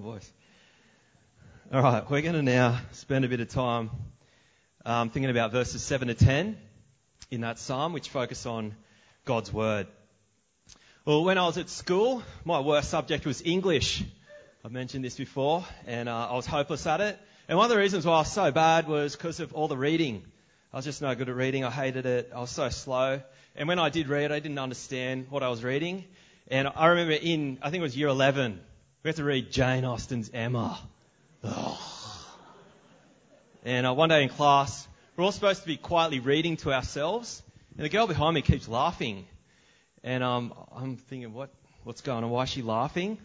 voice. All right, we're going to now spend a bit of time um, thinking about verses 7 to 10 in that psalm, which focus on God's Word. Well, when I was at school, my worst subject was English. I've mentioned this before, and uh, I was hopeless at it. And one of the reasons why I was so bad was because of all the reading. I was just no good at reading. I hated it. I was so slow. And when I did read, I didn't understand what I was reading. And I remember in, I think it was year 11, we have to read Jane Austen's Emma. And uh, one day in class, we're all supposed to be quietly reading to ourselves, and the girl behind me keeps laughing. And um, I'm thinking, what, what's going on? Why is she laughing?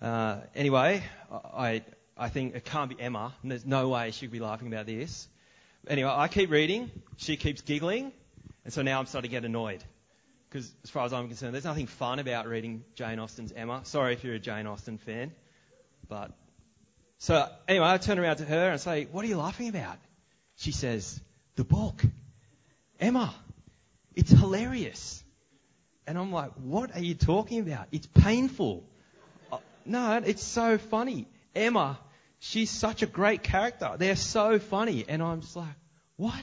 Uh, anyway, I, I think it can't be Emma. There's no way she could be laughing about this. Anyway, I keep reading. She keeps giggling. And so now I'm starting to get annoyed because as far as I'm concerned, there's nothing fun about reading Jane Austen's Emma. Sorry if you're a Jane Austen fan, but so anyway, I turn around to her and say, "What are you laughing about?" She says, "The book, Emma. It's hilarious." And I'm like, "What are you talking about? It's painful." Uh, no, it's so funny. Emma, she's such a great character. They're so funny, and I'm just like, "What?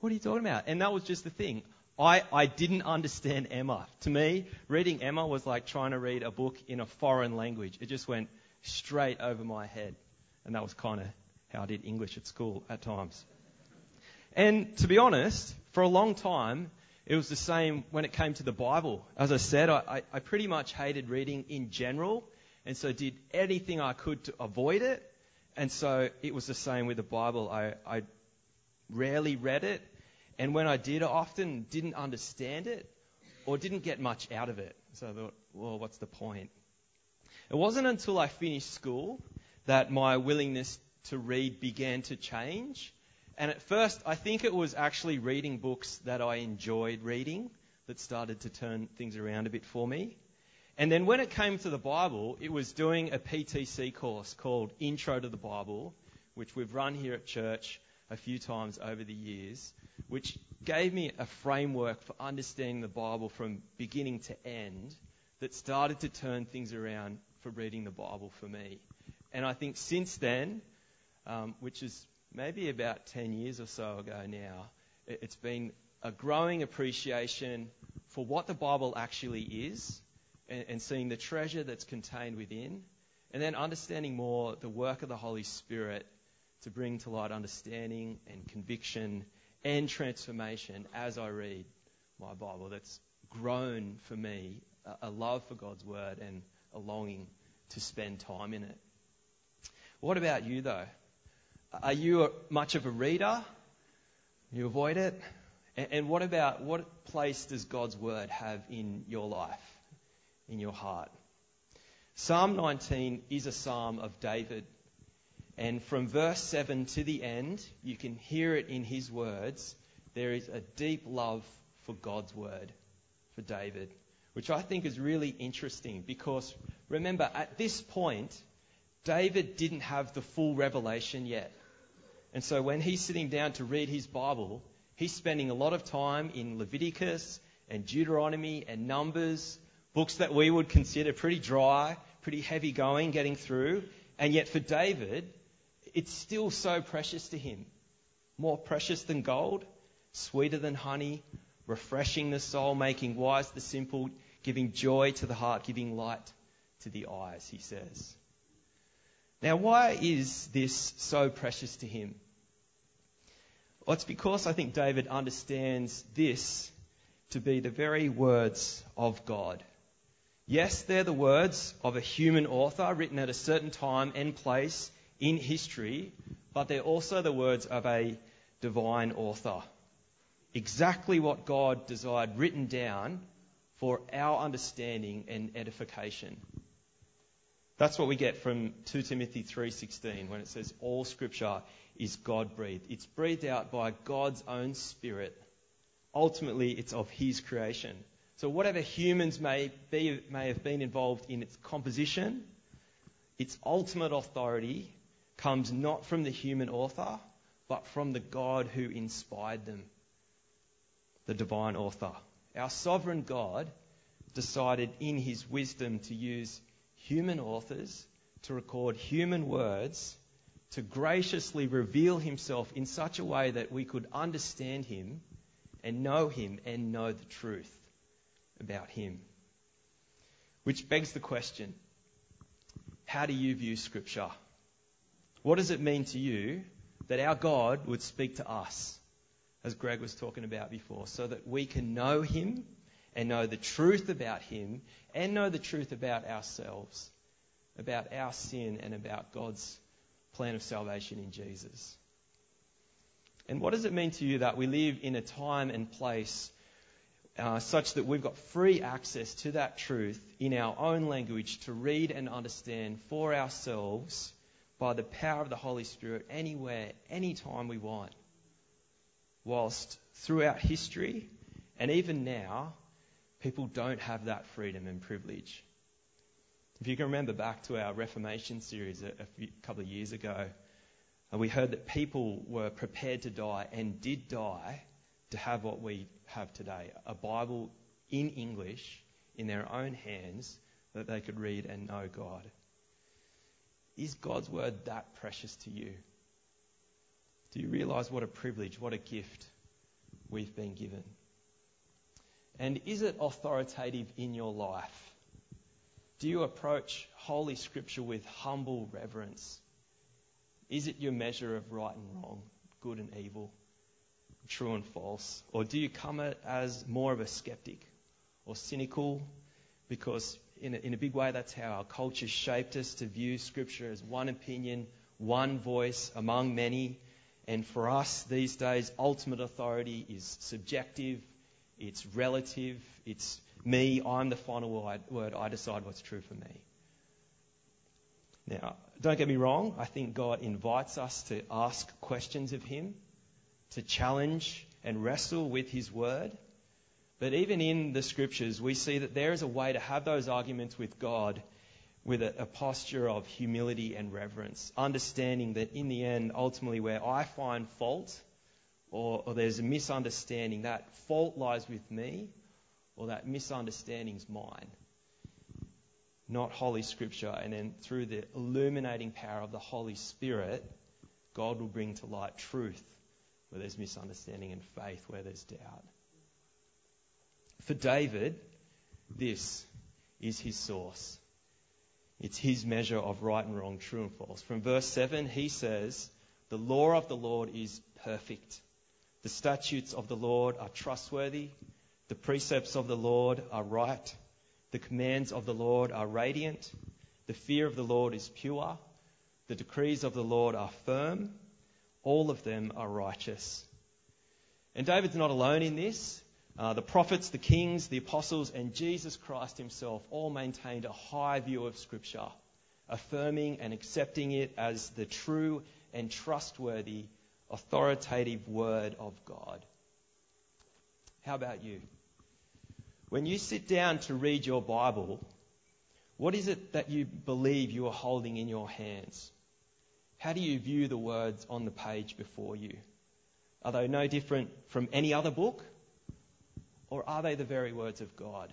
What are you talking about?" And that was just the thing. I, I didn't understand Emma. To me, reading Emma was like trying to read a book in a foreign language. It just went straight over my head. And that was kind of how I did English at school at times. And to be honest, for a long time, it was the same when it came to the Bible. As I said, I, I pretty much hated reading in general, and so did anything I could to avoid it. And so it was the same with the Bible. I, I rarely read it, and when I did, I often didn't understand it or didn't get much out of it. So I thought, well, what's the point? It wasn't until I finished school that my willingness to read began to change. And at first, I think it was actually reading books that I enjoyed reading that started to turn things around a bit for me. And then when it came to the Bible, it was doing a PTC course called Intro to the Bible, which we've run here at church a few times over the years which gave me a framework for understanding the Bible from beginning to end that started to turn things around for reading the Bible for me. And I think since then, um, which is maybe about 10 years or so ago now, it's been a growing appreciation for what the Bible actually is and, and seeing the treasure that's contained within, and then understanding more the work of the Holy Spirit to bring to light understanding and conviction and transformation as I read my Bible. That's grown for me a love for God's Word and a longing to spend time in it. What about you, though? Are you much of a reader? You avoid it? And what about what place does God's Word have in your life, in your heart? Psalm 19 is a psalm of David. And from verse 7 to the end, you can hear it in his words. There is a deep love for God's word for David, which I think is really interesting because remember, at this point, David didn't have the full revelation yet. And so when he's sitting down to read his Bible, he's spending a lot of time in Leviticus and Deuteronomy and Numbers, books that we would consider pretty dry, pretty heavy going, getting through. And yet for David, it's still so precious to him. More precious than gold, sweeter than honey, refreshing the soul, making wise the simple, giving joy to the heart, giving light to the eyes, he says. Now, why is this so precious to him? Well, it's because I think David understands this to be the very words of God. Yes, they're the words of a human author written at a certain time and place in history, but they're also the words of a divine author. Exactly what God desired written down for our understanding and edification. That's what we get from 2 Timothy 3:16 when it says all scripture is God-breathed. It's breathed out by God's own spirit. Ultimately, it's of his creation. So whatever humans may be may have been involved in its composition, its ultimate authority comes not from the human author, but from the God who inspired them, the divine author. Our sovereign God decided in his wisdom to use human authors to record human words to graciously reveal himself in such a way that we could understand him and know him and know the truth about him. Which begs the question how do you view Scripture? What does it mean to you that our God would speak to us, as Greg was talking about before, so that we can know him and know the truth about him and know the truth about ourselves, about our sin and about God's plan of salvation in Jesus? And what does it mean to you that we live in a time and place uh, such that we've got free access to that truth in our own language to read and understand for ourselves by the power of the Holy Spirit anywhere, anytime we want? Whilst throughout history and even now, people don't have that freedom and privilege. If you can remember back to our Reformation series a, few, couple of years ago, and we heard that people were prepared to die and did die to have what we have today a Bible in English in their own hands that they could read and know God. Is God's word that precious to you? Do you realize what a privilege, what a gift we've been given? And is it authoritative in your life? Do you approach Holy Scripture with humble reverence? Is it your measure of right and wrong, good and evil, true and false? Or do you come at as more of a skeptic or cynical? Because in a, in a big way, that's how our culture shaped us to view Scripture as one opinion, one voice among many. And for us these days, ultimate authority is subjective, it's relative, it's me, I'm the final word, I decide what's true for me. Now, don't get me wrong, I think God invites us to ask questions of Him, to challenge and wrestle with His Word. But even in the Scriptures, we see that there is a way to have those arguments with God with a, a posture of humility and reverence, understanding that in the end, ultimately, where I find fault or, or there's a misunderstanding, that fault lies with me or that misunderstanding's mine not Holy Scripture, and then through the illuminating power of the Holy Spirit, God will bring to light truth where there's misunderstanding and faith where there's doubt. For David, this is his source. It's his measure of right and wrong, true and false. From verse 7, he says, The law of the Lord is perfect. The statutes of the Lord are trustworthy. The precepts of the Lord are right. The commands of the Lord are radiant. The fear of the Lord is pure. The decrees of the Lord are firm. All of them are righteous. And David's not alone in this. Uh, the prophets, the kings, the apostles, and Jesus Christ himself all maintained a high view of Scripture, affirming and accepting it as the true and trustworthy, authoritative Word of God. How about you? When you sit down to read your Bible, what is it that you believe you are holding in your hands? How do you view the words on the page before you? Are they no different from any other book? Or are they the very words of God?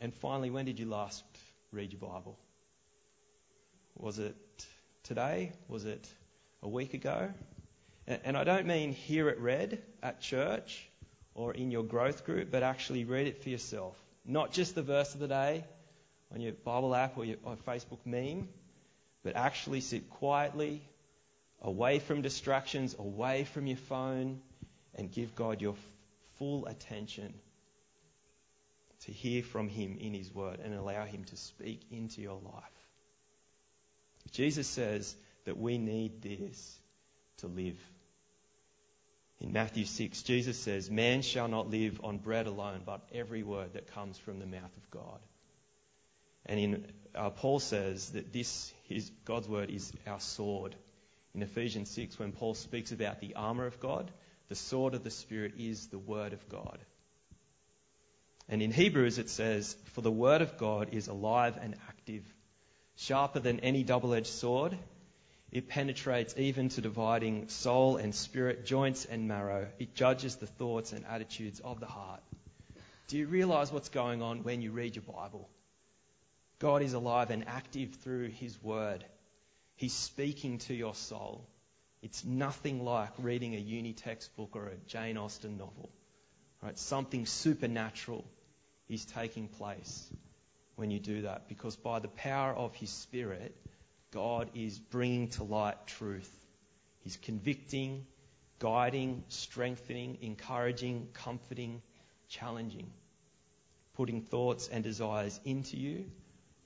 And finally, when did you last read your Bible? Was it today? Was it a week ago? And I don't mean hear it read at church or in your growth group, but actually read it for yourself. Not just the verse of the day on your Bible app or your Facebook meme, but actually sit quietly, away from distractions, away from your phone, and give God your full attention to hear from Him in His Word and allow Him to speak into your life. Jesus says that we need this to live. In Matthew 6, Jesus says, Man shall not live on bread alone, but every word that comes from the mouth of God. And in uh, Paul says that this, his, God's word, is our sword. In Ephesians 6, when Paul speaks about the armour of God, the sword of the Spirit is the word of God. And in Hebrews it says, For the word of God is alive and active, sharper than any double edged sword it penetrates even to dividing soul and spirit, joints and marrow. It judges the thoughts and attitudes of the heart. Do you realize what's going on when you read your Bible? God is alive and active through His Word. He's speaking to your soul. It's nothing like reading a uni textbook or a Jane Austen novel. Right? Something supernatural is taking place when you do that because by the power of His Spirit, God is bringing to light truth. He's convicting, guiding, strengthening, encouraging, comforting, challenging, putting thoughts and desires into you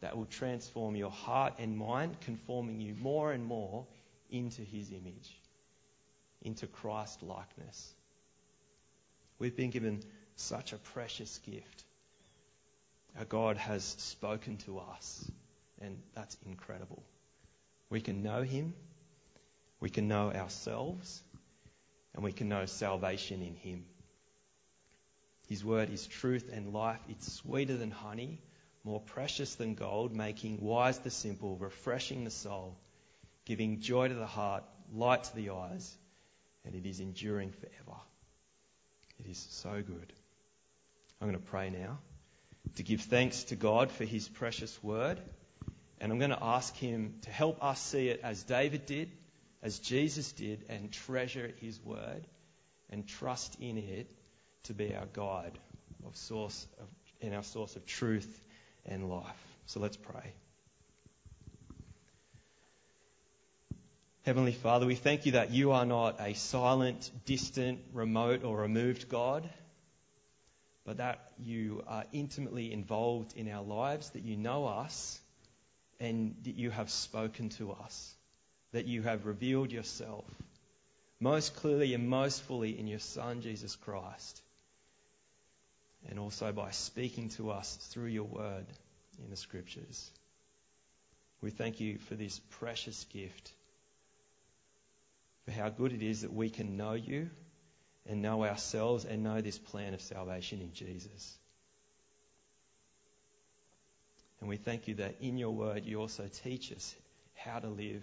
that will transform your heart and mind, conforming you more and more into His image, into Christ likeness. We've been given such a precious gift. Our God has spoken to us, and that's incredible. We can know Him, we can know ourselves, and we can know salvation in Him. His word is truth and life. It's sweeter than honey, more precious than gold, making wise the simple, refreshing the soul, giving joy to the heart, light to the eyes, and it is enduring forever. It is so good. I'm going to pray now to give thanks to God for His precious word, and I'm going to ask Him to help us see it as David did, as Jesus did, and treasure His word and trust in it to be our guide of source of, and our source of truth and life. So let's pray. Heavenly Father, we thank you that you are not a silent, distant, remote, or removed God, but that you are intimately involved in our lives, that you know us, and that you have spoken to us, that you have revealed yourself most clearly and most fully in your Son, Jesus Christ and also by speaking to us through your word in the scriptures. We thank you for this precious gift, how good it is that we can know you and know ourselves and know this plan of salvation in Jesus. And we thank you that in your word you also teach us how to live.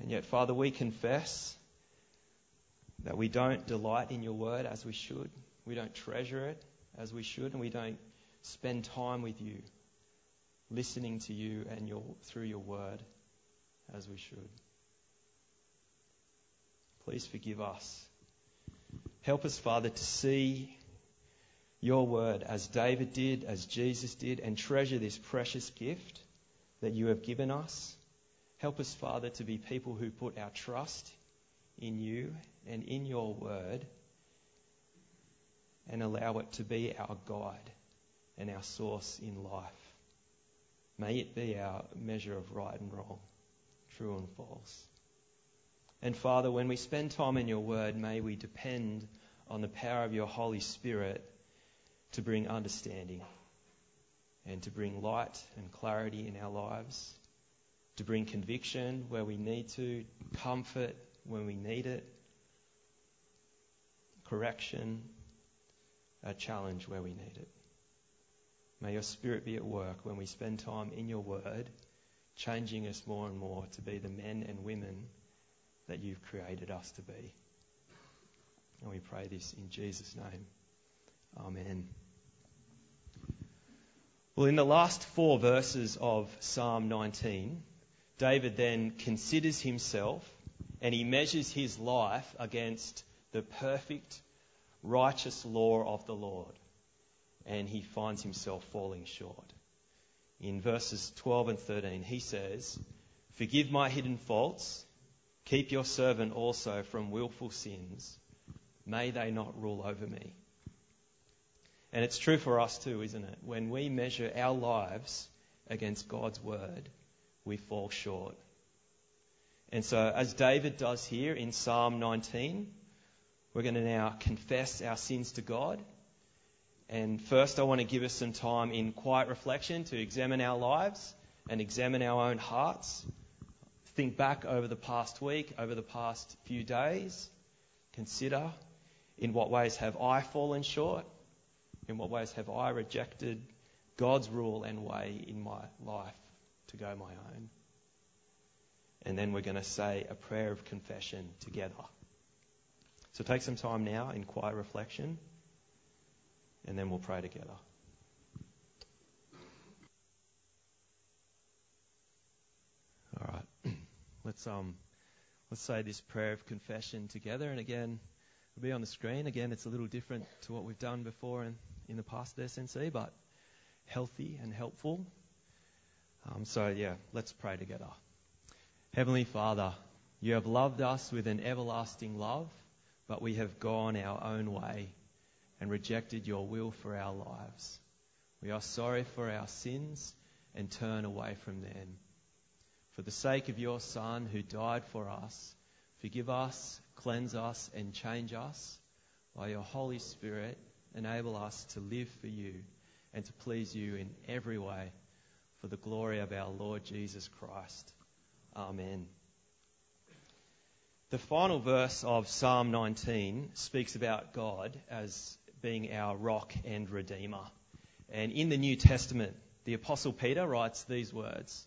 And yet, Father, we confess that we don't delight in your word as we should. We don't treasure it as we should, and we don't spend time with you, listening to you and your, through your word as we should. Please forgive us. Help us, Father, to see your word as David did, as Jesus did, and treasure this precious gift that you have given us. Help us, Father, to be people who put our trust in you and in your word and allow it to be our guide and our source in life. May it be our measure of right and wrong, true and false. And Father, when we spend time in your word, may we depend on the power of your Holy Spirit to bring understanding and to bring light and clarity in our lives, to bring conviction where we need to, comfort when we need it, correction a challenge where we need it. May your Spirit be at work when we spend time in your word, changing us more and more to be the men and women that you've created us to be. And we pray this in Jesus' name. Amen. Well, in the last four verses of Psalm 19, David then considers himself and he measures his life against the perfect righteous law of the Lord, and he finds himself falling short. In verses 12 and 13, he says, Forgive my hidden faults, keep your servant also from wilful sins. May they not rule over me. And it's true for us too, isn't it? When we measure our lives against God's word, we fall short. And so, as David does here in Psalm 19, we're going to now confess our sins to God. And first, I want to give us some time in quiet reflection to examine our lives and examine our own hearts. Think back over the past week, over the past few days. Consider in what ways have I fallen short? In what ways have I rejected God's rule and way in my life to go my own? And then we're going to say a prayer of confession together. So take some time now in quiet reflection, and then we'll pray together. Let's um, let's say this prayer of confession together. And again, it'll be on the screen. Again, it's a little different to what we've done before in, in the past at SNC, but healthy and helpful. Um, so yeah, let's pray together. Heavenly Father, you have loved us with an everlasting love, but we have gone our own way and rejected your will for our lives. We are sorry for our sins and turn away from them. For the sake of your Son who died for us, forgive us, cleanse us, and change us. By your Holy Spirit, enable us to live for you and to please you in every way for the glory of our Lord Jesus Christ. Amen. The final verse of Psalm 19 speaks about God as being our rock and redeemer. And in the New Testament, the Apostle Peter writes these words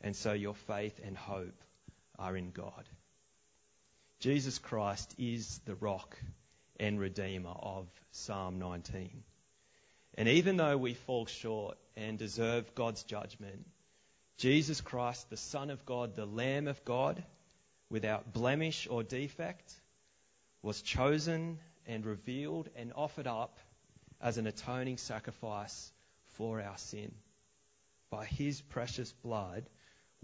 and so your faith and hope are in God. Jesus Christ is the rock and redeemer of Psalm 19. And even though we fall short and deserve God's judgment, Jesus Christ, the Son of God, the Lamb of God, without blemish or defect, was chosen and revealed and offered up as an atoning sacrifice for our sin by his precious blood,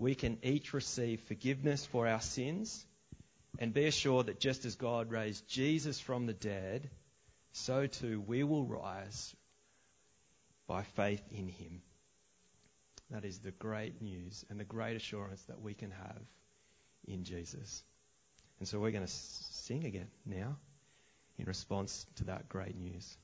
we can each receive forgiveness for our sins and be assured that just as God raised Jesus from the dead, so too we will rise by faith in him. That is the great news and the great assurance that we can have in Jesus. And so we're going to sing again now in response to that great news.